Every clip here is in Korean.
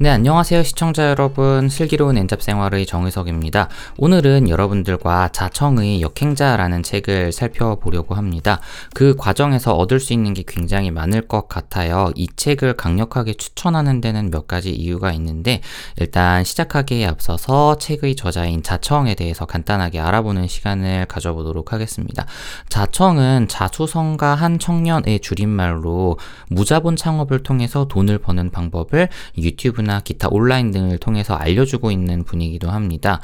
네, 안녕하세요. 시청자 여러분. 슬기로운 엔잡 생활의 정의석입니다. 오늘은 여러분들과 자청의 역행자라는 책을 살펴보려고 합니다. 그 과정에서 얻을 수 있는 게 굉장히 많을 것 같아요. 이 책을 강력하게 추천하는 데는 몇 가지 이유가 있는데, 일단 시작하기에 앞서서 책의 저자인 자청에 대해서 간단하게 알아보는 시간을 가져보도록 하겠습니다. 자청은 자수성가 한 청년의 줄임말로 무자본 창업을 통해서 돈을 버는 방법을 유튜브 유튜브나 기타 온라인 등을 통해서 알려주고 있는 분이기도 합니다.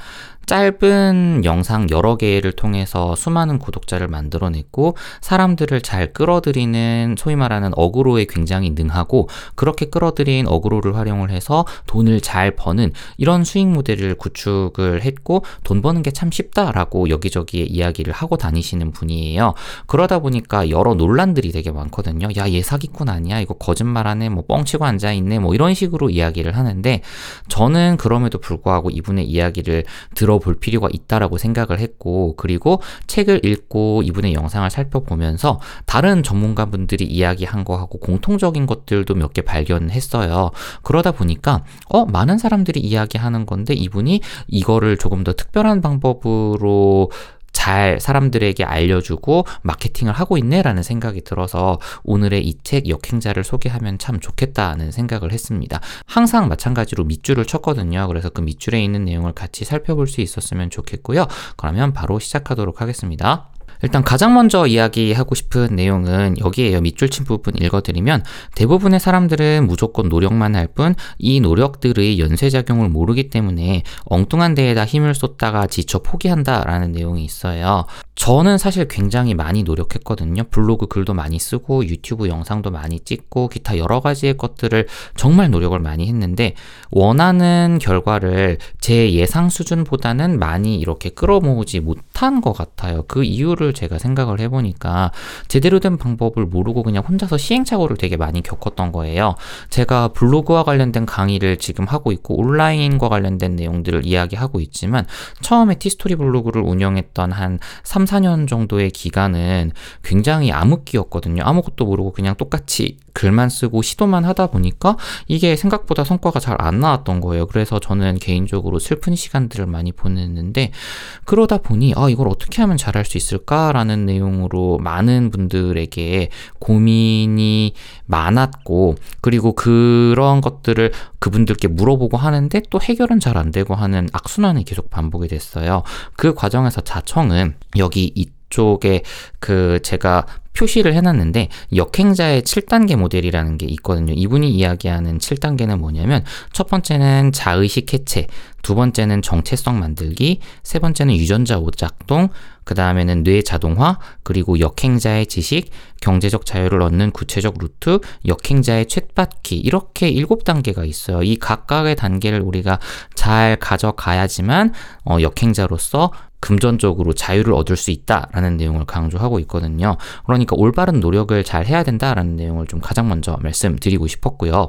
짧은 영상 여러 개를 통해서 수많은 구독자를 만들어냈고 사람들을 잘 끌어들이는 소위 말하는 어그로에 굉장히 능하고 그렇게 끌어들인 어그로를 활용을 해서 돈을 잘 버는 이런 수익 모델을 구축을 했고 돈 버는 게 참 쉽다라고 여기저기에 이야기를 하고 다니시는 분이에요. 그러다 보니까 여러 논란들이 되게 많거든요. 야, 얘 사기꾼 아니야? 이거 거짓말하네? 뭐 뻥치고 앉아있네? 뭐 이런 식으로 이야기를 하는데 저는 그럼에도 불구하고 이분의 이야기를 들어 볼 필요가 있다라고 생각을 했고 그리고 책을 읽고 이분의 영상을 살펴보면서 다른 전문가분들이 이야기한 거하고 공통적인 것들도 몇 개 발견했어요. 그러다 보니까 어 많은 사람들이 이야기하는 건데 이분이 이거를 조금 더 특별한 방법으로 잘 사람들에게 알려주고 마케팅을 하고 있네라는 생각이 들어서 오늘의 이 책 역행자를 소개하면 참 좋겠다는 생각을 했습니다. 항상 마찬가지로 밑줄을 쳤거든요. 그래서 그 밑줄에 있는 내용을 같이 살펴볼 수 있었으면 좋겠고요. 그러면 바로 시작하도록 하겠습니다. 일단 가장 먼저 이야기하고 싶은 내용은 여기에요. 밑줄 친 부분 읽어드리면 대부분의 사람들은 무조건 노력만 할 뿐 이 노력들의 연쇄작용을 모르기 때문에 엉뚱한 데에다 힘을 쏟다가 지쳐 포기한다라는 내용이 있어요. 저는 사실 굉장히 많이 노력했거든요. 블로그 글도 많이 쓰고 유튜브 영상도 많이 찍고 기타 여러 가지의 것들을 정말 노력을 많이 했는데 원하는 결과를 제 예상 수준보다는 많이 이렇게 끌어모으지 못한 것 같아요. 그 이유를 제가 생각을 해보니까 제대로 된 방법을 모르고 그냥 혼자서 시행착오를 되게 많이 겪었던 거예요. 제가 블로그와 관련된 강의를 지금 하고 있고 온라인과 관련된 내용들을 이야기하고 있지만 처음에 티스토리 블로그를 운영했던 한 3, 4년 정도의 기간은 굉장히 암흑기였거든요. 아무것도 모르고 그냥 똑같이 글만 쓰고 시도만 하다 보니까 이게 생각보다 성과가 잘 안 나왔던 거예요. 그래서 저는 개인적으로 슬픈 시간들을 많이 보냈는데 그러다 보니 아 이걸 어떻게 하면 잘할 수 있을까 라는 내용으로 많은 분들에게 고민이 많았고 그리고 그런 것들을 그분들께 물어보고 하는데 또 해결은 잘 안 되고 하는 악순환이 계속 반복이 됐어요. 그 과정에서 자청은 여기 이 쪽에 그 제가 표시를 해놨는데 역행자의 7단계 모델이라는 게 있거든요. 이분이 이야기하는 7단계는 뭐냐면 첫 번째는 자의식 해체, 두 번째는 정체성 만들기, 세 번째는 유전자 오작동, 그 다음에는 뇌 자동화, 그리고 역행자의 지식, 경제적 자유를 얻는 구체적 루트, 역행자의 챗바퀴, 이렇게 일곱 단계가 있어요. 이 각각의 단계를 우리가 잘 가져가야지만, 어, 역행자로서 금전적으로 자유를 얻을 수 있다라는 내용을 강조하고 있거든요. 그러니까 올바른 노력을 잘 해야 된다라는 내용을 좀 가장 먼저 말씀드리고 싶었고요.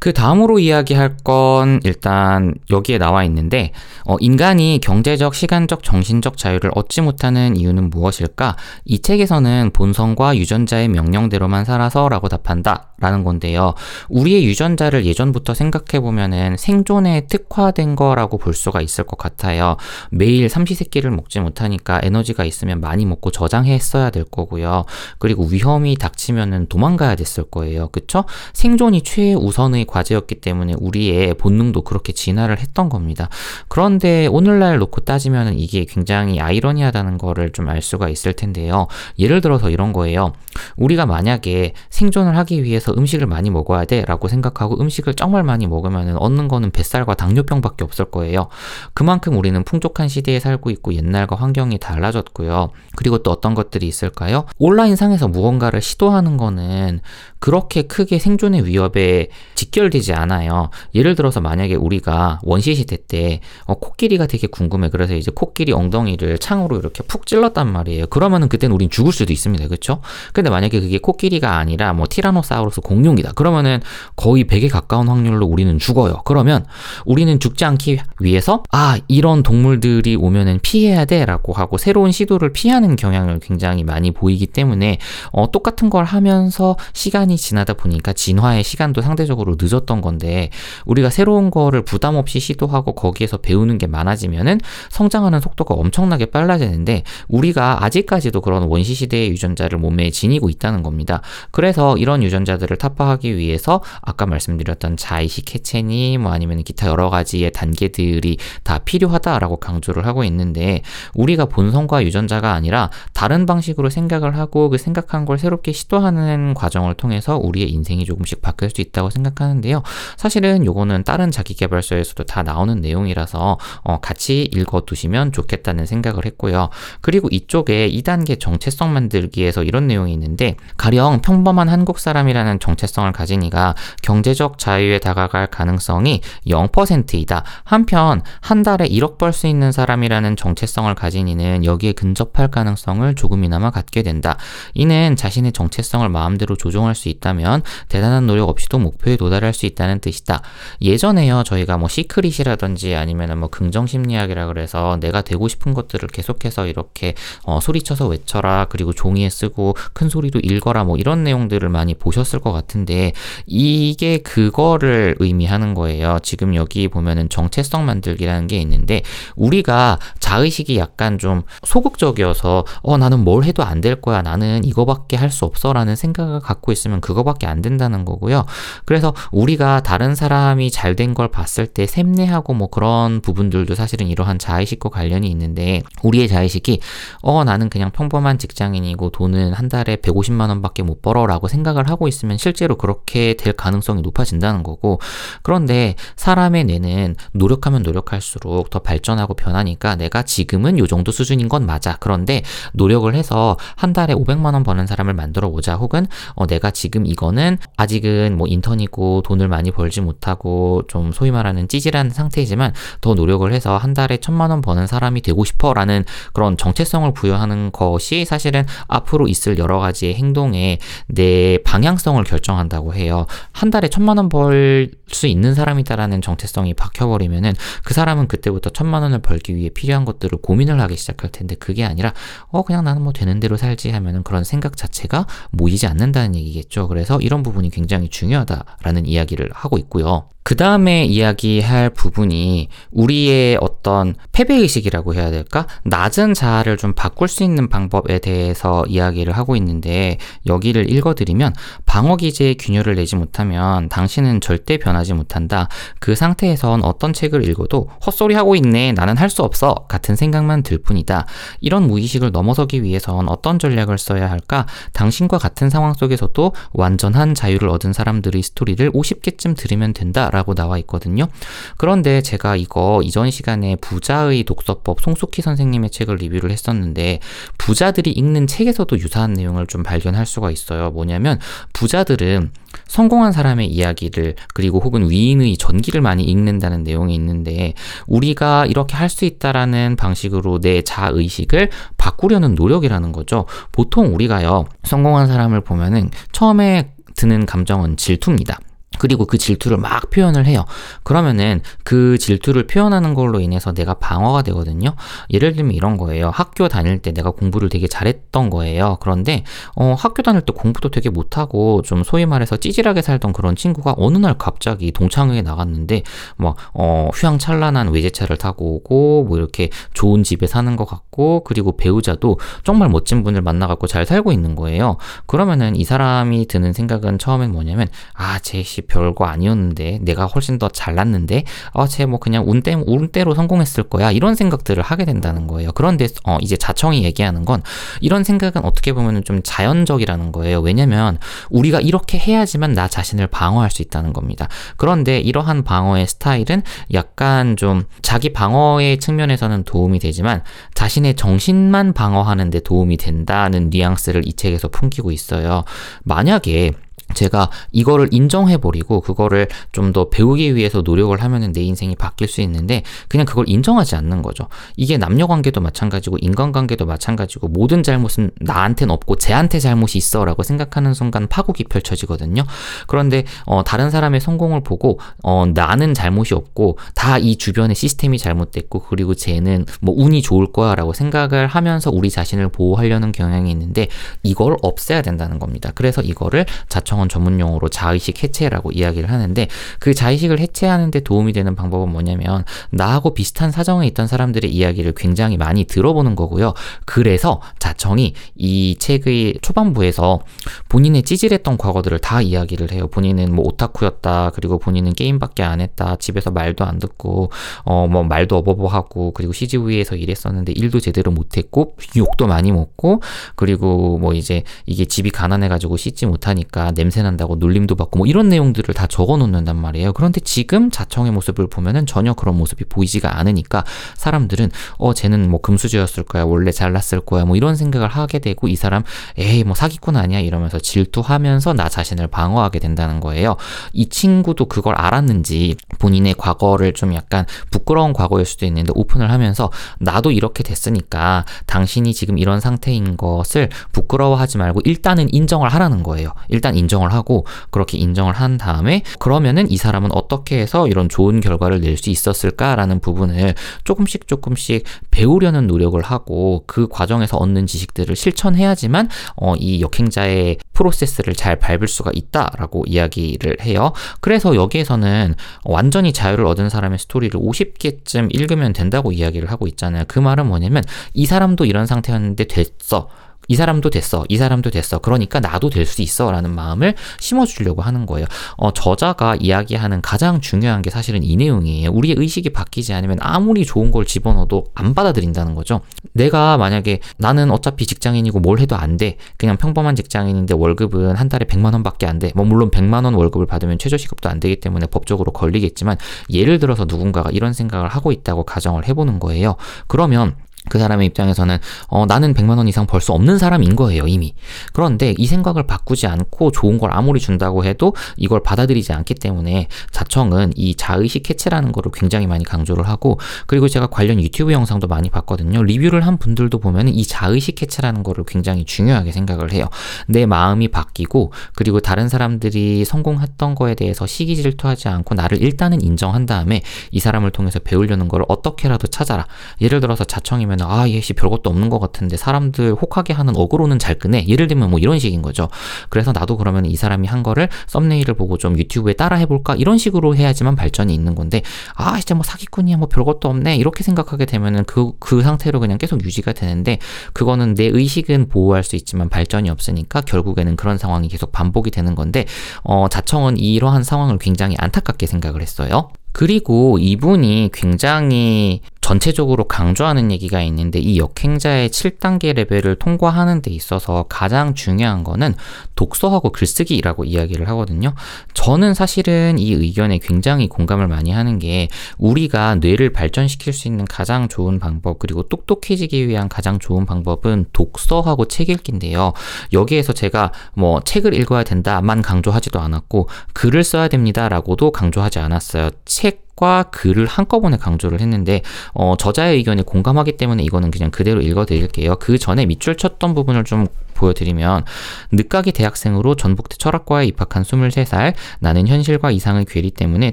그 다음으로 이야기할 건 일단 여기에 나와 있는데 어, 인간이 경제적, 시간적, 정신적 자유를 얻지 못하는 이유는 무엇일까? 이 책에서는 본성과 유전자의 명령대로만 살아서라고 답한다. 라는 건데요. 우리의 유전자를 예전부터 생각해 보면은 생존에 특화된 거라고 볼 수가 있을 것 같아요. 매일 삼시세끼를 먹지 못하니까 에너지가 있으면 많이 먹고 저장했어야 될 거고요. 그리고 위험이 닥치면은 도망가야 됐을 거예요. 그쵸? 생존이 최우선의 과제였기 때문에 우리의 본능도 그렇게 진화를 했던 겁니다. 그런데 오늘날 놓고 따지면 이게 굉장히 아이러니하다는 거를 좀 알 수가 있을 텐데요. 예를 들어서 이런 거예요. 우리가 만약에 생존을 하기 위해서 음식을 많이 먹어야 돼 라고 생각하고 음식을 정말 많이 먹으면 얻는 거는 뱃살과 당뇨병밖에 없을 거예요. 그만큼 우리는 풍족한 시대에 살고 있고 옛날과 환경이 달라졌고요. 그리고 또 어떤 것들이 있을까요? 온라인상에서 무언가를 시도하는 거는 그렇게 크게 생존의 위협에 직결 되지 않아요. 예를 들어서 만약에 우리가 원시 시대 때 어, 코끼리가 되게 궁금해. 그래서 이제 코끼리 엉덩이를 창으로 이렇게 푹 찔렀단 말이에요. 그러면은 그때는 우린 죽을 수도 있습니다. 그렇죠? 근데 만약에 그게 코끼리가 아니라 뭐 티라노사우루스 공룡이다. 그러면은 거의 100에 가까운 확률로 우리는 죽어요. 그러면 우리는 죽지 않기 위해서 아, 이런 동물들이 오면은 피해야 돼라고 하고 새로운 시도를 피하는 경향을 굉장히 많이 보이기 때문에 어, 똑같은 걸 하면서 시간이 지나다 보니까 진화의 시간도 상대적으로 늦 늦었던 건데 우리가 새로운 거를 부담 없이 시도하고 거기에서 배우는 게 많아지면은 성장하는 속도가 엄청나게 빨라지는데 우리가 아직까지도 그런 원시 시대의 유전자를 몸에 지니고 있다는 겁니다. 그래서 이런 유전자들을 타파하기 위해서 아까 말씀드렸던 자의식 해체니 뭐 아니면 기타 여러 가지의 단계들이 다 필요하다라고 강조를 하고 있는데 우리가 본성과 유전자가 아니라 다른 방식으로 생각을 하고 그 생각한 걸 새롭게 시도하는 과정을 통해서 우리의 인생이 조금씩 바뀔 수 있다고 생각하는 데요. 사실은 요거는 다른 자기개발서에서도 다 나오는 내용이라서 어, 같이 읽어두시면 좋겠다는 생각을 했고요. 그리고 이쪽에 2단계 정체성 만들기에서 이런 내용이 있는데 가령 평범한 한국 사람이라는 정체성을 가진 이가 경제적 자유에 다가갈 가능성이 0%이다. 한편 한 달에 1억 벌 수 있는 사람이라는 정체성을 가진 이는 여기에 근접할 가능성을 조금이나마 갖게 된다. 이는 자신의 정체성을 마음대로 조종할 수 있다면 대단한 노력 없이도 목표에 도달 할 수 있다는 뜻이다. 예전에요 저희가 뭐 시크릿이라든지 아니면 뭐 긍정 심리학이라 그래서 내가 되고 싶은 것들을 계속해서 이렇게 어, 소리쳐서 외쳐라 그리고 종이에 쓰고 큰 소리도 읽어라 뭐 이런 내용들을 많이 보셨을 것 같은데 이게 그거를 의미하는 거예요. 지금 여기 보면은 정체성 만들기라는 게 있는데 우리가 자의식이 약간 좀 소극적이어서 어 나는 뭘 해도 안 될 거야 나는 이거밖에 할 수 없어라는 생각을 갖고 있으면 그거밖에 안 된다는 거고요. 그래서 우리가 다른 사람이 잘 된 걸 봤을 때 샘내하고 뭐 그런 부분들도 사실은 이러한 자의식과 관련이 있는데 우리의 자의식이 어 나는 그냥 평범한 직장인이고 돈은 한 달에 150만 원밖에 못 벌어라고 생각을 하고 있으면 실제로 그렇게 될 가능성이 높아진다는 거고 그런데 사람의 뇌는 노력하면 노력할수록 더 발전하고 변하니까 내가 지금은 요 정도 수준인 건 맞아. 그런데 노력을 해서 한 달에 500만 원 버는 사람을 만들어 보자. 혹은 어, 내가 지금 이거는 아직은 뭐 인턴이고 돈을 많이 벌지 못하고 좀 소위 말하는 찌질한 상태이지만 더 노력을 해서 한 달에 천만 원 버는 사람이 되고 싶어라는 그런 정체성을 부여하는 것이 사실은 앞으로 있을 여러 가지의 행동에 내 방향성을 결정한다고 해요. 한 달에 천만 원 벌 수 있는 사람이다라는 정체성이 박혀버리면은 그 사람은 그때부터 천만 원을 벌기 위해 필요한 것들을 고민을 하기 시작할 텐데 그게 아니라 어 그냥 나는 뭐 되는 대로 살지 하면은 그런 생각 자체가 모이지 않는다는 얘기겠죠. 그래서 이런 부분이 굉장히 중요하다라는 이야기를 하고 있고요. 그 다음에 이야기할 부분이 우리의 어떤 패배의식이라고 해야 될까? 낮은 자아를 좀 바꿀 수 있는 방법에 대해서 이야기를 하고 있는데 여기를 읽어드리면 방어기제의 균열을 내지 못하면 당신은 절대 변하지 못한다. 그 상태에선 어떤 책을 읽어도 헛소리 하고 있네. 나는 할 수 없어. 같은 생각만 들 뿐이다. 이런 무의식을 넘어서기 위해선 어떤 전략을 써야 할까? 당신과 같은 상황 속에서도 완전한 자유를 얻은 사람들의 스토리를 50개쯤 들으면 된다. 라고 나와 있거든요. 그런데 제가 이거 이전 시간에 부자의 독서법 송숙희 선생님의 책을 리뷰를 했었는데 부자들이 읽는 책에서도 유사한 내용을 좀 발견할 수가 있어요. 뭐냐면 부자들은 성공한 사람의 이야기를 그리고 혹은 위인의 전기를 많이 읽는다는 내용이 있는데 우리가 이렇게 할 수 있다라는 방식으로 내 자의식을 바꾸려는 노력이라는 거죠. 보통 우리가요 성공한 사람을 보면은 처음에 드는 감정은 질투입니다. 그리고 그 질투를 막 표현을 해요. 그러면은 그 질투를 표현하는 걸로 인해서 내가 방어가 되거든요. 예를 들면 이런 거예요. 학교 다닐 때 내가 공부를 되게 잘했던 거예요. 그런데 어, 학교 다닐 때 공부도 되게 못하고 좀 소위 말해서 찌질하게 살던 그런 친구가 어느 날 갑자기 동창회에 나갔는데 막 어, 휘황찬란한 외제차를 타고 오고 뭐 이렇게 좋은 집에 사는 것 같고 그리고 배우자도 정말 멋진 분을 만나갖고 잘 살고 있는 거예요. 그러면은 이 사람이 드는 생각은 처음엔 뭐냐면 아, 제시 별거 아니었는데 내가 훨씬 더 잘났는데 어쟤뭐 그냥 운때 운대로 성공했을 거야 이런 생각들을 하게 된다는 거예요. 그런데 어 이제 자청이 얘기하는 건 이런 생각은 어떻게 보면 좀 자연적이라는 거예요. 왜냐면 우리가 이렇게 해야지만 나 자신을 방어할 수 있다는 겁니다. 그런데 이러한 방어의 스타일은 약간 좀 자기 방어의 측면에서는 도움이 되지만 자신의 정신만 방어하는 데 도움이 된다는 뉘앙스를 이 책에서 풍기고 있어요. 만약에 제가 이거를 인정해버리고 그거를 좀 더 배우기 위해서 노력을 하면은 내 인생이 바뀔 수 있는데 그냥 그걸 인정하지 않는 거죠. 이게 남녀 관계도 마찬가지고 인간 관계도 마찬가지고 모든 잘못은 나한테는 없고 쟤한테 잘못이 있어 라고 생각하는 순간 파국이 펼쳐지거든요. 그런데 어, 다른 사람의 성공을 보고 어, 나는 잘못이 없고 다 이 주변의 시스템이 잘못됐고 그리고 쟤는 뭐 운이 좋을 거야 라고 생각을 하면서 우리 자신을 보호하려는 경향이 있는데 이걸 없애야 된다는 겁니다. 그래서 이거를 자청 자창원 전문 용어로 자의식 해체라고 이야기를 하는데 그 자의식을 해체하는 데 도움이 되는 방법은 뭐냐면 나하고 비슷한 사정에 있던 사람들의 이야기를 굉장히 많이 들어보는 거고요. 그래서 자청이 이 책의 초반부에서 본인의 찌질했던 과거들을 다 이야기를 해요. 본인은 뭐 오타쿠였다. 그리고 본인은 게임밖에 안 했다. 집에서 말도 안 듣고 어 뭐 말도 어버버하고 그리고 CGV에서 일했었는데 일도 제대로 못했고 욕도 많이 먹고 그리고 뭐 이제 이게 집이 가난해가지고 씻지 못하니까 냄새 난다고 놀림도 받고 뭐 이런 내용들을 다 적어 놓는단 말이에요. 그런데 지금 자청의 모습을 보면은 전혀 그런 모습이 보이지가 않으니까 사람들은 어 쟤는 뭐 금수저였을 거야 원래 잘났을 거야 뭐 이런 생각을 하게 되고 이 사람 에이 뭐 사기꾼 아니야 이러면서 질투하면서 나 자신을 방어하게 된다는 거예요. 이 친구도 그걸 알았는지 본인의 과거를 좀 약간 부끄러운 과거일 수도 있는데 오픈을 하면서 나도 이렇게 됐으니까 당신이 지금 이런 상태인 것을 부끄러워하지 말고 일단은 인정을 하라는 거예요. 일단 인정 을 하고 그렇게 인정을 한 다음에 그러면은 이 사람은 어떻게 해서 이런 좋은 결과를 낼 수 있었을까라는 부분을 조금씩 조금씩 배우려는 노력을 하고 그 과정에서 얻는 지식들을 실천해야지만 어, 이 역행자의 프로세스를 잘 밟을 수가 있다라고 이야기를 해요. 그래서 여기에서는 완전히 자유를 얻은 사람의 스토리를 50개쯤 읽으면 된다고 이야기를 하고 있잖아요. 그 말은 뭐냐면 이 사람도 이런 상태였는데 됐어. 이 사람도 됐어. 이 사람도 됐어. 그러니까 나도 될 수 있어. 라는 마음을 심어주려고 하는 거예요. 어, 저자가 이야기하는 가장 중요한 게 사실은 이 내용이에요. 우리의 의식이 바뀌지 않으면 아무리 좋은 걸 집어넣어도 안 받아들인다는 거죠. 내가 만약에 나는 어차피 직장인이고 뭘 해도 안 돼. 그냥 평범한 직장인인데 월급은 한 달에 100만 원밖에 안 돼. 뭐 물론 100만 원 월급을 받으면 최저시급도 안 되기 때문에 법적으로 걸리겠지만 예를 들어서 누군가가 이런 생각을 하고 있다고 가정을 해보는 거예요. 그러면 그 사람의 입장에서는 어, 나는 100만 원 이상 벌 수 없는 사람인 거예요, 이미. 그런데 이 생각을 바꾸지 않고 좋은 걸 아무리 준다고 해도 이걸 받아들이지 않기 때문에 자청은 이 자의식 해체라는 거를 굉장히 많이 강조를 하고 그리고 제가 관련 유튜브 영상도 많이 봤거든요. 리뷰를 한 분들도 보면 이 자의식 해체라는 거를 굉장히 중요하게 생각을 해요. 내 마음이 바뀌고 그리고 다른 사람들이 성공했던 거에 대해서 시기 질투하지 않고 나를 일단은 인정한 다음에 이 사람을 통해서 배우려는 걸 어떻게라도 찾아라. 예를 들어서 자청이 면 아, 얘씨 별것도 없는 것 같은데 사람들 혹하게 하는 어그로는 잘 끄네. 예를 들면 뭐 이런 식인 거죠. 그래서 나도 그러면 이 사람이 한 거를 썸네일을 보고 좀 유튜브에 따라 해볼까? 이런 식으로 해야지만 발전이 있는 건데, 아, 진짜 뭐 사기꾼이야, 뭐 별것도 없네. 이렇게 생각하게 되면은 그, 그 상태로 그냥 계속 유지가 되는데, 그거는 내 의식은 보호할 수 있지만 발전이 없으니까 결국에는 그런 상황이 계속 반복이 되는 건데, 어, 자청은 이러한 상황을 굉장히 안타깝게 생각을 했어요. 그리고 이분이 굉장히 전체적으로 강조하는 얘기가 있는데 이 역행자의 7단계 레벨을 통과하는 데 있어서 가장 중요한 거는 독서하고 글쓰기라고 이야기를 하거든요. 저는 사실은 이 의견에 굉장히 공감을 많이 하는 게 우리가 뇌를 발전시킬 수 있는 가장 좋은 방법 그리고 똑똑해지기 위한 가장 좋은 방법은 독서하고 책 읽기인데요. 여기에서 제가 뭐 책을 읽어야 된다만 강조하지도 않았고 글을 써야 됩니다라고도 강조하지 않았어요. 책 과 글을 한꺼번에 강조를 했는데 어, 저자의 의견에 공감하기 때문에 이거는 그냥 그대로 읽어드릴게요. 그 전에 밑줄 쳤던 부분을 좀 보여드리면 늦가기 대학생으로 전북대 철학과에 입학한 23살 나는 현실과 이상의 괴리 때문에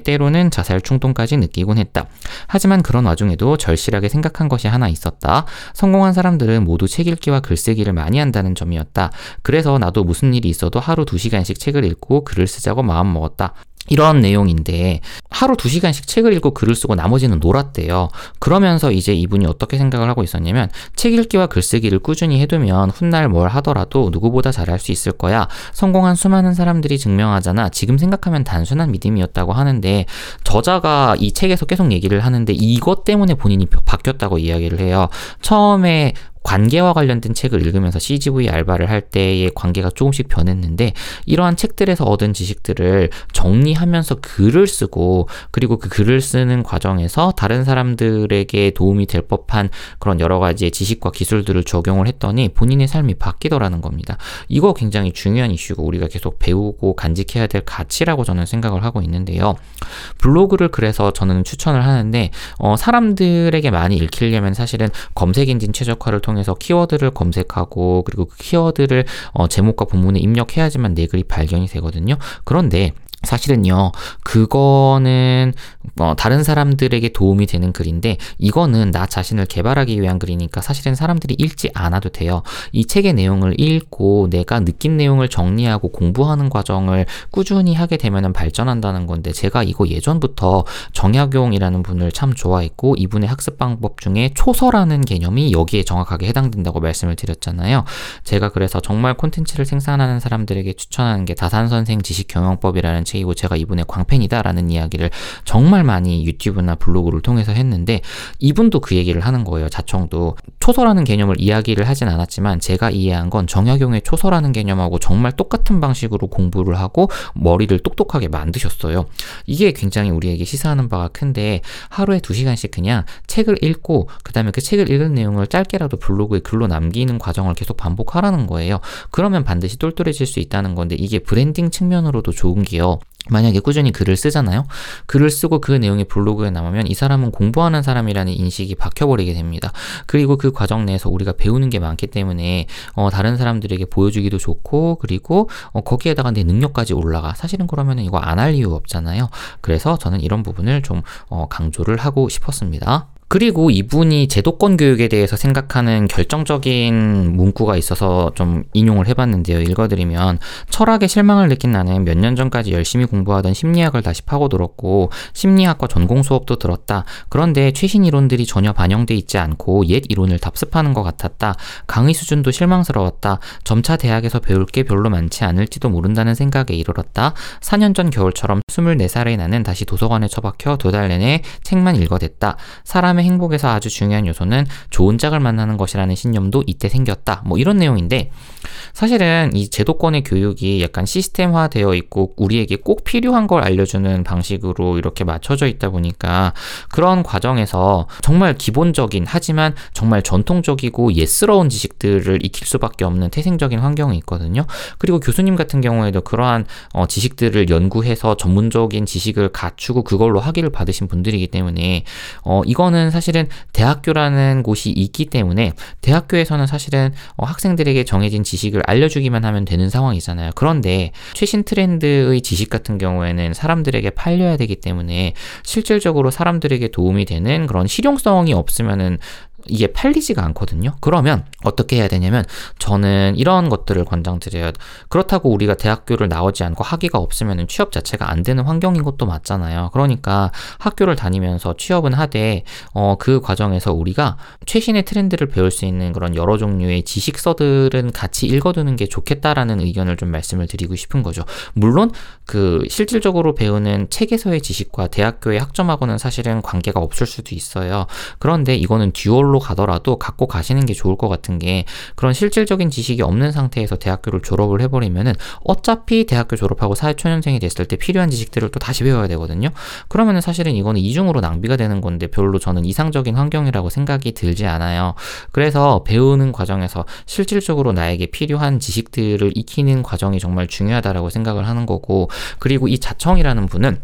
때로는 자살 충동까지 느끼곤 했다. 하지만 그런 와중에도 절실하게 생각한 것이 하나 있었다. 성공한 사람들은 모두 책 읽기와 글쓰기를 많이 한다는 점이었다. 그래서 나도 무슨 일이 있어도 하루 2시간씩 책을 읽고 글을 쓰자고 마음먹었다. 이런 내용인데 하루 두 시간씩 책을 읽고 글을 쓰고 나머지는 놀았대요. 그러면서 이제 이분이 어떻게 생각을 하고 있었냐면 책 읽기와 글쓰기를 꾸준히 해두면 훗날 뭘 하더라도 누구보다 잘할 수 있을 거야. 성공한 수많은 사람들이 증명하잖아. 지금 생각하면 단순한 믿음이었다고 하는데 저자가 이 책에서 계속 얘기를 하는데 이것 때문에 본인이 바뀌었다고 이야기를 해요. 처음에 관계와 관련된 책을 읽으면서 CGV 알바를 할 때의 관계가 조금씩 변했는데 이러한 책들에서 얻은 지식들을 정리하면서 글을 쓰고 그리고 그 글을 쓰는 과정에서 다른 사람들에게 도움이 될 법한 그런 여러 가지의 지식과 기술들을 적용을 했더니 본인의 삶이 바뀌더라는 겁니다. 이거 굉장히 중요한 이슈고 우리가 계속 배우고 간직해야 될 가치라고 저는 생각을 하고 있는데요. 블로그를 그래서 저는 추천을 하는데 어, 사람들에게 많이 읽히려면 사실은 검색 엔진 최적화를 통해 통해서 키워드를 검색하고 그리고 그 키워드를 어, 제목과 본문에 입력해야지만 내 글이 발견이 되거든요. 그런데 사실은요, 그거는 어, 다른 사람들에게 도움이 되는 글인데 이거는 나 자신을 개발하기 위한 글이니까 사실은 사람들이 읽지 않아도 돼요. 이 책의 내용을 읽고 내가 느낀 내용을 정리하고 공부하는 과정을 꾸준히 하게 되면 발전한다는 건데 제가 이거 예전부터 정약용이라는 분을 참 좋아했고 이분의 학습 방법 중에 초서라는 개념이 여기에 정확하게 해당된다고 말씀을 드렸잖아요. 제가 그래서 정말 콘텐츠를 생산하는 사람들에게 추천하는 게 다산선생 지식경영법이라는 책이고 제가 이분의 광팬이다라는 이야기를 정말 많이 유튜브나 블로그를 통해서 했는데 이분도 그 얘기를 하는 거예요. 자청도 초서라는 개념을 이야기를 하진 않았지만 제가 이해한 건 정약용의 초서라는 개념하고 정말 똑같은 방식으로 공부를 하고 머리를 똑똑하게 만드셨어요. 이게 굉장히 우리에게 시사하는 바가 큰데 하루에 두 시간씩 그냥 책을 읽고 그 다음에 그 책을 읽은 내용을 짧게라도 블로그에 글로 남기는 과정을 계속 반복하라는 거예요. 그러면 반드시 똘똘해질 수 있다는 건데 이게 브랜딩 측면으로도 좋은 게요. well. 만약에 꾸준히 글을 쓰잖아요. 글을 쓰고 그 내용이 블로그에 남으면 이 사람은 공부하는 사람이라는 인식이 박혀버리게 됩니다. 그리고 그 과정 내에서 우리가 배우는 게 많기 때문에 어, 다른 사람들에게 보여주기도 좋고 그리고 어, 거기에다가 내 능력까지 올라가. 사실은 그러면 이거 안 할 이유 없잖아요. 그래서 저는 이런 부분을 좀 어, 강조를 하고 싶었습니다. 그리고 이분이 제도권 교육에 대해서 생각하는 결정적인 문구가 있어서 좀 인용을 해봤는데요. 읽어드리면 철학에 실망을 느낀 나는 몇 년 전까지 열심히 공부 하던 심리학을 다시 파고들었고 심리학과 전공 수업도 들었다. 그런데 최신 이론들이 전혀 반영돼 있지 않고 옛 이론을 답습하는 것 같았다. 강의 수준도 실망스러웠다. 점차 대학에서 배울 게 별로 많지 않을지도 모른다는 생각에 이르렀다. 4년 전 겨울처럼 24살의 나는 다시 도서관에 처박혀 두 달 내내 책만 읽어댔다. 사람 사람의 행복에서 아주 중요한 요소는 좋은 짝을 만나는 것이라는 신념도 이때 생겼다. 뭐 이런 내용인데 사실은 이 제도권의 교육이 약간 시스템화되어 있고 우리에게 꼭 필요한 걸 알려주는 방식으로 이렇게 맞춰져 있다 보니까 그런 과정에서 정말 기본적인 하지만 정말 전통적이고 예스러운 지식들을 익힐 수밖에 없는 태생적인 환경이 있거든요. 그리고 교수님 같은 경우에도 그러한 어, 지식들을 연구해서 전문적인 지식을 갖추고 그걸로 학위를 받으신 분들이기 때문에 어, 이거는 사실은 대학교라는 곳이 있기 때문에 대학교에서는 사실은 어, 학생들에게 정해진 지식을 알려주기만 하면 되는 상황이잖아요. 그런데 최신 트렌드의 지식 같은 경우에는 사람들에게 팔려야 되기 때문에 실질적으로 사람들에게 도움이 되는 그런 실용성이 없으면은 이게 팔리지가 않거든요. 그러면 어떻게 해야 되냐면 저는 이런 것들을 권장드려요. 그렇다고 우리가 대학교를 나오지 않고 학위가 없으면 취업 자체가 안 되는 환경인 것도 맞잖아요. 그러니까 학교를 다니면서 취업은 하되 어, 그 과정에서 우리가 최신의 트렌드를 배울 수 있는 그런 여러 종류의 지식서들은 같이 읽어두는 게 좋겠다라는 의견을 좀 말씀을 드리고 싶은 거죠. 물론 그 실질적으로 배우는 책에서의 지식과 대학교의 학점하고는 사실은 관계가 없을 수도 있어요. 그런데 이거는 듀얼로 쪽으로 가더라도 갖고 가시는 게 좋을 것 같은 게 그런 실질적인 지식이 없는 상태에서 대학교를 졸업을 해버리면은 어차피 대학교 졸업하고 사회초년생이 됐을 때 필요한 지식들을 또 다시 배워야 되거든요. 그러면은 사실은 이거는 이중으로 낭비가 되는 건데 별로 저는 이상적인 환경이라고 생각이 들지 않아요. 그래서 배우는 과정에서 실질적으로 나에게 필요한 지식들을 익히는 과정이 정말 중요하다라고 생각을 하는 거고 그리고 이 자청이라는 분은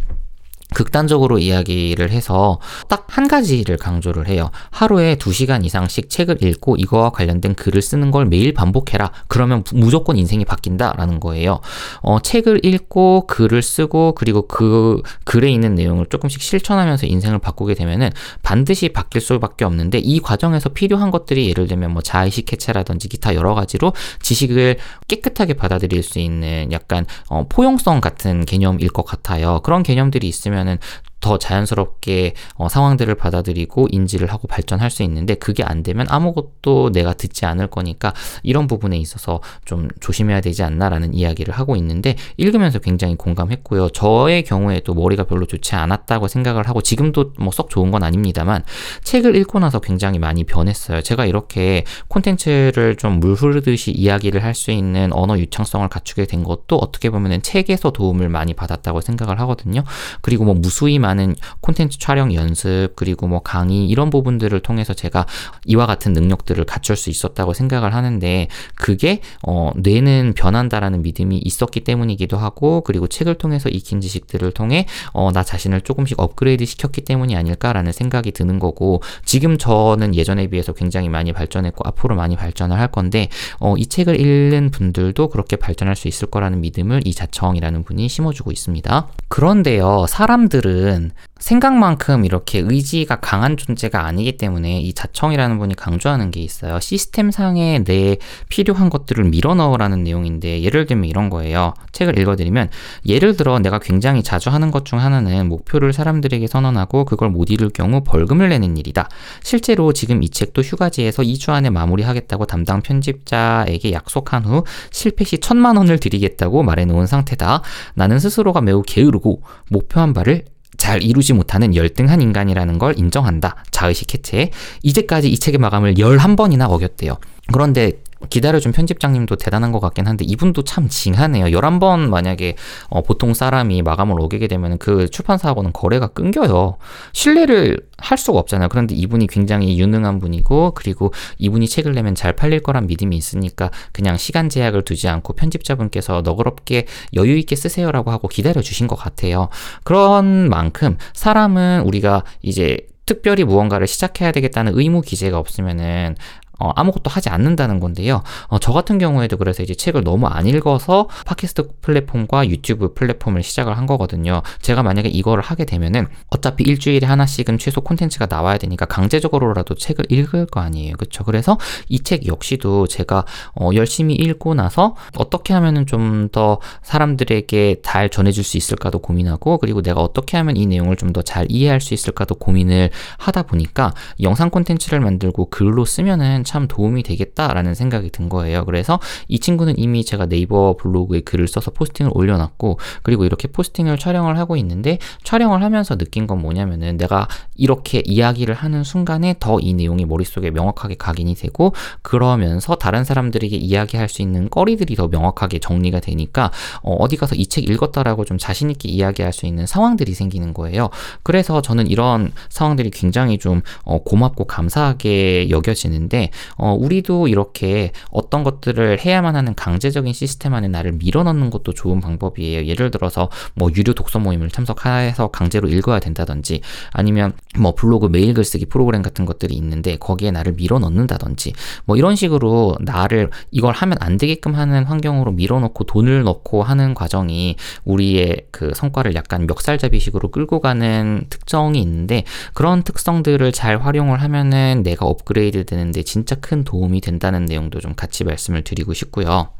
극단적으로 이야기를 해서 딱 한 가지를 강조를 해요. 하루에 2시간 이상씩 책을 읽고 이거와 관련된 글을 쓰는 걸 매일 반복해라. 그러면 무조건 인생이 바뀐다라는 거예요. 어, 책을 읽고 글을 쓰고 그리고 그 글에 있는 내용을 조금씩 실천하면서 인생을 바꾸게 되면은 반드시 바뀔 수밖에 없는데 이 과정에서 필요한 것들이 예를 들면 뭐 자의식 해체라든지 기타 여러 가지로 지식을 깨끗하게 받아들일 수 있는 약간 어, 포용성 같은 개념일 것 같아요. 그런 개념들이 있으면 되면은 더 자연스럽게 어, 상황들을 받아들이고 인지를 하고 발전할 수 있는데 그게 안 되면 아무것도 내가 듣지 않을 거니까 이런 부분에 있어서 좀 조심해야 되지 않나라는 이야기를 하고 있는데 읽으면서 굉장히 공감했고요. 저의 경우에도 머리가 별로 좋지 않았다고 생각을 하고 지금도 뭐 썩 좋은 건 아닙니다만 책을 읽고 나서 굉장히 많이 변했어요. 제가 이렇게 콘텐츠를 좀 물 흐르듯이 이야기를 할 수 있는 언어 유창성을 갖추게 된 것도 어떻게 보면은 책에서 도움을 많이 받았다고 생각을 하거든요. 그리고 뭐 무수히 많은 많은 콘텐츠 촬영 연습 그리고 뭐 강의 이런 부분들을 통해서 제가 이와 같은 능력들을 갖출 수 있었다고 생각을 하는데 그게 어 뇌는 변한다라는 믿음이 있었기 때문이기도 하고 그리고 책을 통해서 익힌 지식들을 통해 어 나 자신을 조금씩 업그레이드 시켰기 때문이 아닐까라는 생각이 드는 거고 지금 저는 예전에 비해서 굉장히 많이 발전했고 앞으로 많이 발전을 할 건데 어, 이 책을 읽는 분들도 그렇게 발전할 수 있을 거라는 믿음을 이 자청이라는 분이 심어주고 있습니다. 그런데요, 사람들은 생각만큼 이렇게 의지가 강한 존재가 아니기 때문에 이 자청이라는 분이 강조하는 게 있어요. 시스템상에 내 필요한 것들을 밀어 넣으라는 내용인데 예를 들면 이런 거예요. 책을 읽어드리면 예를 들어 내가 굉장히 자주 하는 것 중 하나는 목표를 사람들에게 선언하고 그걸 못 이룰 경우 벌금을 내는 일이다. 실제로 지금 이 책도 휴가지에서 2주 안에 마무리하겠다고 담당 편집자에게 약속한 후 실패 시 천만 원을 드리겠다고 말해놓은 상태다. 나는 스스로가 매우 게으르고 목표한 바를 잘 이루지 못하는 열등한 인간이라는 걸 인정한다. 자의식 해체. 이제까지 이 책의 마감을 11번이나 어겼대요. 그런데 기다려준 편집장님도 대단한 것 같긴 한데 이분도 참 징하네요. 11번 만약에 어, 보통 사람이 마감을 어기게 되면 그 출판사하고는 거래가 끊겨요. 신뢰를 할 수가 없잖아요. 그런데 이분이 굉장히 유능한 분이고 그리고 이분이 책을 내면 잘 팔릴 거란 믿음이 있으니까 그냥 시간 제약을 두지 않고 편집자분께서 너그럽게 여유 있게 쓰세요라고 하고 기다려 주신 것 같아요. 그런 만큼 사람은 우리가 이제 특별히 무언가를 시작해야 되겠다는 의무 기재가 없으면은 어, 아무것도 하지 않는다는 건데요. 어, 저 같은 경우에도 그래서 이제 책을 너무 안 읽어서 팟캐스트 플랫폼과 유튜브 플랫폼을 시작을 한 거거든요. 제가 만약에 이거를 하게 되면은 어차피 일주일에 하나씩은 최소 콘텐츠가 나와야 되니까 강제적으로라도 책을 읽을 거 아니에요. 그렇죠? 그래서 이 책 역시도 제가 어, 열심히 읽고 나서 어떻게 하면은 좀 더 사람들에게 잘 전해줄 수 있을까도 고민하고 그리고 내가 어떻게 하면 이 내용을 좀 더 잘 이해할 수 있을까도 고민을 하다 보니까 영상 콘텐츠를 만들고 글로 쓰면은 참 도움이 되겠다라는 생각이 든 거예요. 그래서 이 친구는 이미 제가 네이버 블로그에 글을 써서 포스팅을 올려놨고 그리고 이렇게 포스팅을 촬영을 하고 있는데 촬영을 하면서 느낀 건 뭐냐면은 내가 이렇게 이야기를 하는 순간에 더 이 내용이 머릿속에 명확하게 각인이 되고 그러면서 다른 사람들에게 이야기할 수 있는 거리들이 더 명확하게 정리가 되니까 어, 디 가서 이 책 읽었다라고 좀 자신 있게 이야기할 수 있는 상황들이 생기는 거예요. 그래서 저는 이런 상황들이 굉장히 좀 어, 고맙고 감사하게 여겨지는데 어, 우리도 이렇게 어떤 것들을 해야만 하는 강제적인 시스템 안에 나를 밀어넣는 것도 좋은 방법이에요. 예를 들어서 뭐 유료 독서 모임을 참석해서 강제로 읽어야 된다든지 아니면 뭐 블로그 메일 글쓰기 프로그램 같은 것들이 있는데 거기에 나를 밀어넣는다든지 뭐 이런 식으로 나를 이걸 하면 안 되게끔 하는 환경으로 밀어넣고 돈을 넣고 하는 과정이 우리의 그 성과를 약간 멱살잡이식으로 끌고 가는 특성이 있는데 그런 특성들을 잘 활용을 하면은 내가 업그레이드 되는데 진짜 진짜 큰 도움이 된다는 내용도 좀 같이 말씀을 드리고 싶고요.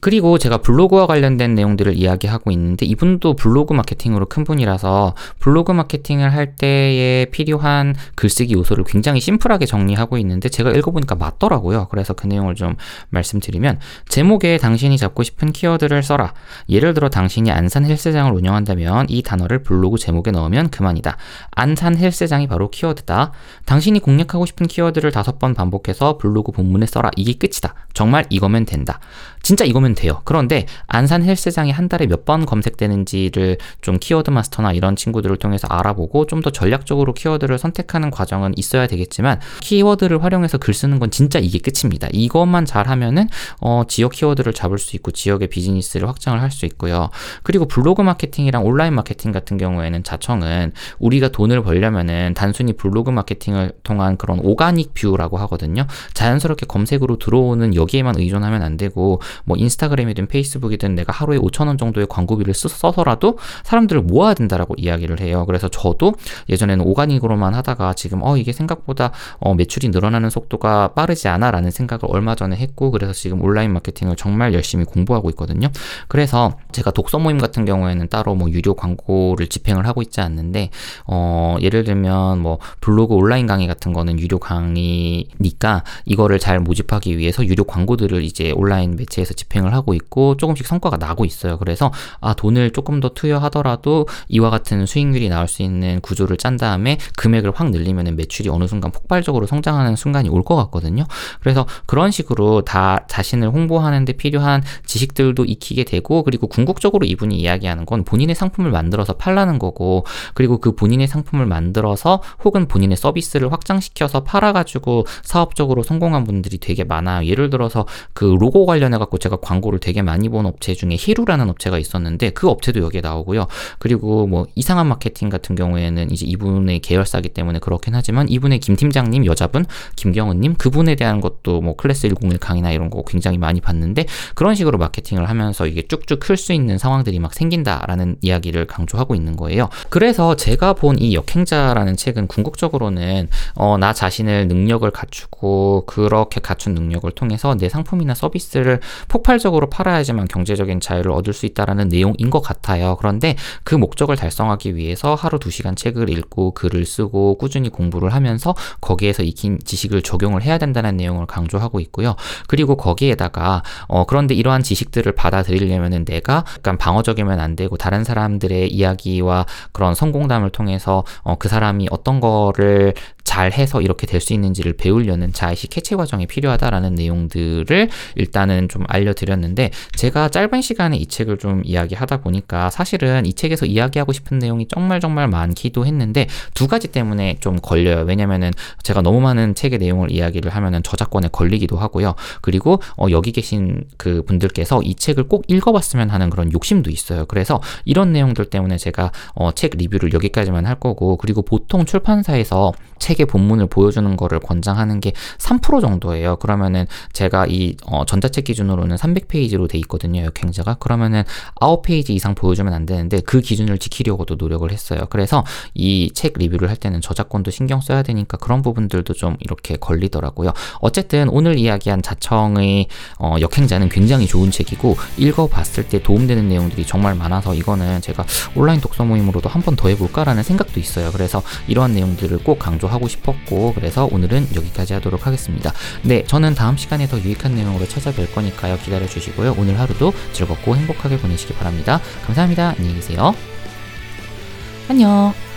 그리고 제가 블로그와 관련된 내용들을 이야기하고 있는데 이분도 블로그 마케팅으로 큰 분이라서 블로그 마케팅을 할 때에 필요한 글쓰기 요소를 굉장히 심플하게 정리하고 있는데 제가 읽어보니까 맞더라고요. 그래서 그 내용을 좀 말씀드리면 제목에 당신이 잡고 싶은 키워드를 써라. 예를 들어 당신이 안산 헬스장을 운영한다면 이 단어를 블로그 제목에 넣으면 그만이다. 안산 헬스장이 바로 키워드다. 당신이 공략하고 싶은 키워드를 다섯 번 반복해서 블로그 본문에 써라. 이게 끝이다. 정말 이거면 된다. 진짜 이거면 돼요. 그런데 안산 헬스장이 한 달에 몇 번 검색되는지를 좀 키워드 마스터나 이런 친구들을 통해서 알아보고 좀 더 전략적으로 키워드를 선택하는 과정은 있어야 되겠지만 키워드를 활용해서 글 쓰는 건 진짜 이게 끝입니다. 이것만 잘하면은 어, 지역 키워드를 잡을 수 있고 지역의 비즈니스를 확장을 할 수 있고요. 그리고 블로그 마케팅이랑 온라인 마케팅 같은 경우에는 자청은 우리가 돈을 벌려면은 단순히 블로그 마케팅을 통한 그런 organic view라고 하거든요. 자연스럽게 검색으로 들어오는 여기에만 의존하면 안 되고 뭐 인스타그램이든 페이스북이든 내가 하루에 5천 원 정도의 광고비를 써서라도 사람들을 모아야 된다라고 이야기를 해요. 그래서 저도 예전에는 organic으로만 하다가 지금 어 이게 생각보다 어 매출이 늘어나는 속도가 빠르지 않아라는 생각을 얼마 전에 했고 그래서 지금 온라인 마케팅을 정말 열심히 공부하고 있거든요. 그래서 제가 독서 모임 같은 경우에는 따로 뭐 유료 광고를 집행을 하고 있지 않는데 어 예를 들면 뭐 블로그 온라인 강의 같은 거는 유료 강의니까 이거를 잘 모집하기 위해서 유료 광고들을 이제 온라인 매체 매체에서 집행을 진행을 하고 있고 조금씩 성과가 나고 있어요. 그래서 아 돈을 조금 더 투여하더라도 이와 같은 수익률이 나올 수 있는 구조를 짠 다음에 금액을 확 늘리면 매출이 어느 순간 폭발적으로 성장하는 순간이 올 것 같거든요. 그래서 그런 식으로 다 자신을 홍보하는데 필요한 지식들도 익히게 되고 그리고 궁극적으로 이분이 이야기하는 건 본인의 상품을 만들어서 팔라는 거고 그리고 그 본인의 상품을 만들어서 혹은 본인의 서비스를 확장시켜서 팔아가지고 사업적으로 성공한 분들이 되게 많아요. 예를 들어서 그 로고 관련해 갖고 제가 광고 를 되게 많이 본 업체 중에 히루라는 업체가 있었는데 그 업체도 여기에 나오고요. 그리고 뭐 이상한 마케팅 같은 경우에는 이제 이분의 계열사기 때문에 그렇긴 하지만 이분의 김 팀장님 여자분 김경은님 그분에 대한 것도 뭐 클래스 101 강의나 이런 거 굉장히 많이 봤는데 그런 식으로 마케팅을 하면서 이게 쭉쭉 클 수 있는 상황들이 막 생긴다라는 이야기를 강조하고 있는 거예요. 그래서 제가 본 이 역행자라는 책은 궁극적으로는 어, 나 자신을 능력을 갖추고 그렇게 갖춘 능력을 통해서 내 상품이나 서비스를 폭발적으로 팔아야지만 경제적인 자유를 얻을 수 있다라는 내용인 것 같아요. 그런데 그 목적을 달성하기 위해서 하루 두 시간 책을 읽고 글을 쓰고 꾸준히 공부를 하면서 거기에서 익힌 지식을 적용을 해야 된다는 내용을 강조하고 있고요. 그리고 거기에다가 어, 그런데 이러한 지식들을 받아들이려면은 내가 약간 방어적이면 안 되고 다른 사람들의 이야기와 그런 성공담을 통해서 어, 그 사람이 어떤 거를 잘 해서 이렇게 될 수 있는지를 배우려는 자의식 캐치 과정이 필요하다라는 내용들을 일단은 좀 알려드렸는데 제가 짧은 시간에 이 책을 좀 이야기하다 보니까 사실은 이 책에서 이야기하고 싶은 내용이 정말 정말 많기도 했는데 두 가지 때문에 좀 걸려요. 왜냐면은 제가 너무 많은 책의 내용을 이야기를 하면은 저작권에 걸리기도 하고요. 그리고 어, 여기 계신 그 분들께서 이 책을 꼭 읽어봤으면 하는 그런 욕심도 있어요. 그래서 이런 내용들 때문에 제가 어, 책 리뷰를 여기까지만 할 거고 그리고 보통 출판사에서 책의 본문을 보여주는 거를 권장하는 게 3% 정도예요. 그러면은 제가 이 어, 전자책 기준으로는 300 페이지로 돼 있거든요. 역행자가 그러면은 9페이지 이상 보여주면 안 되는데 그 기준을 지키려고도 노력을 했어요. 그래서 이 책 리뷰를 할 때는 저작권도 신경 써야 되니까 그런 부분들도 좀 이렇게 걸리더라고요. 어쨌든 오늘 이야기한 자청의 어, 역행자는 굉장히 좋은 책이고 읽어봤을 때 도움되는 내용들이 정말 많아서 이거는 제가 온라인 독서 모임으로도 한 번 더 해볼까라는 생각도 있어요. 그래서 이러한 내용들을 꼭 강조하고 싶었고 그래서 오늘은 여기까지 하도록 하겠습니다. 네, 저는 다음 시간에 더 유익한 내용으로 찾아뵐 거니까요. 기다 려 주시고요. 오늘 하루도 즐겁고 행복하게 보내시기 바랍니다. 감사합니다. 안녕히 계세요. 안녕.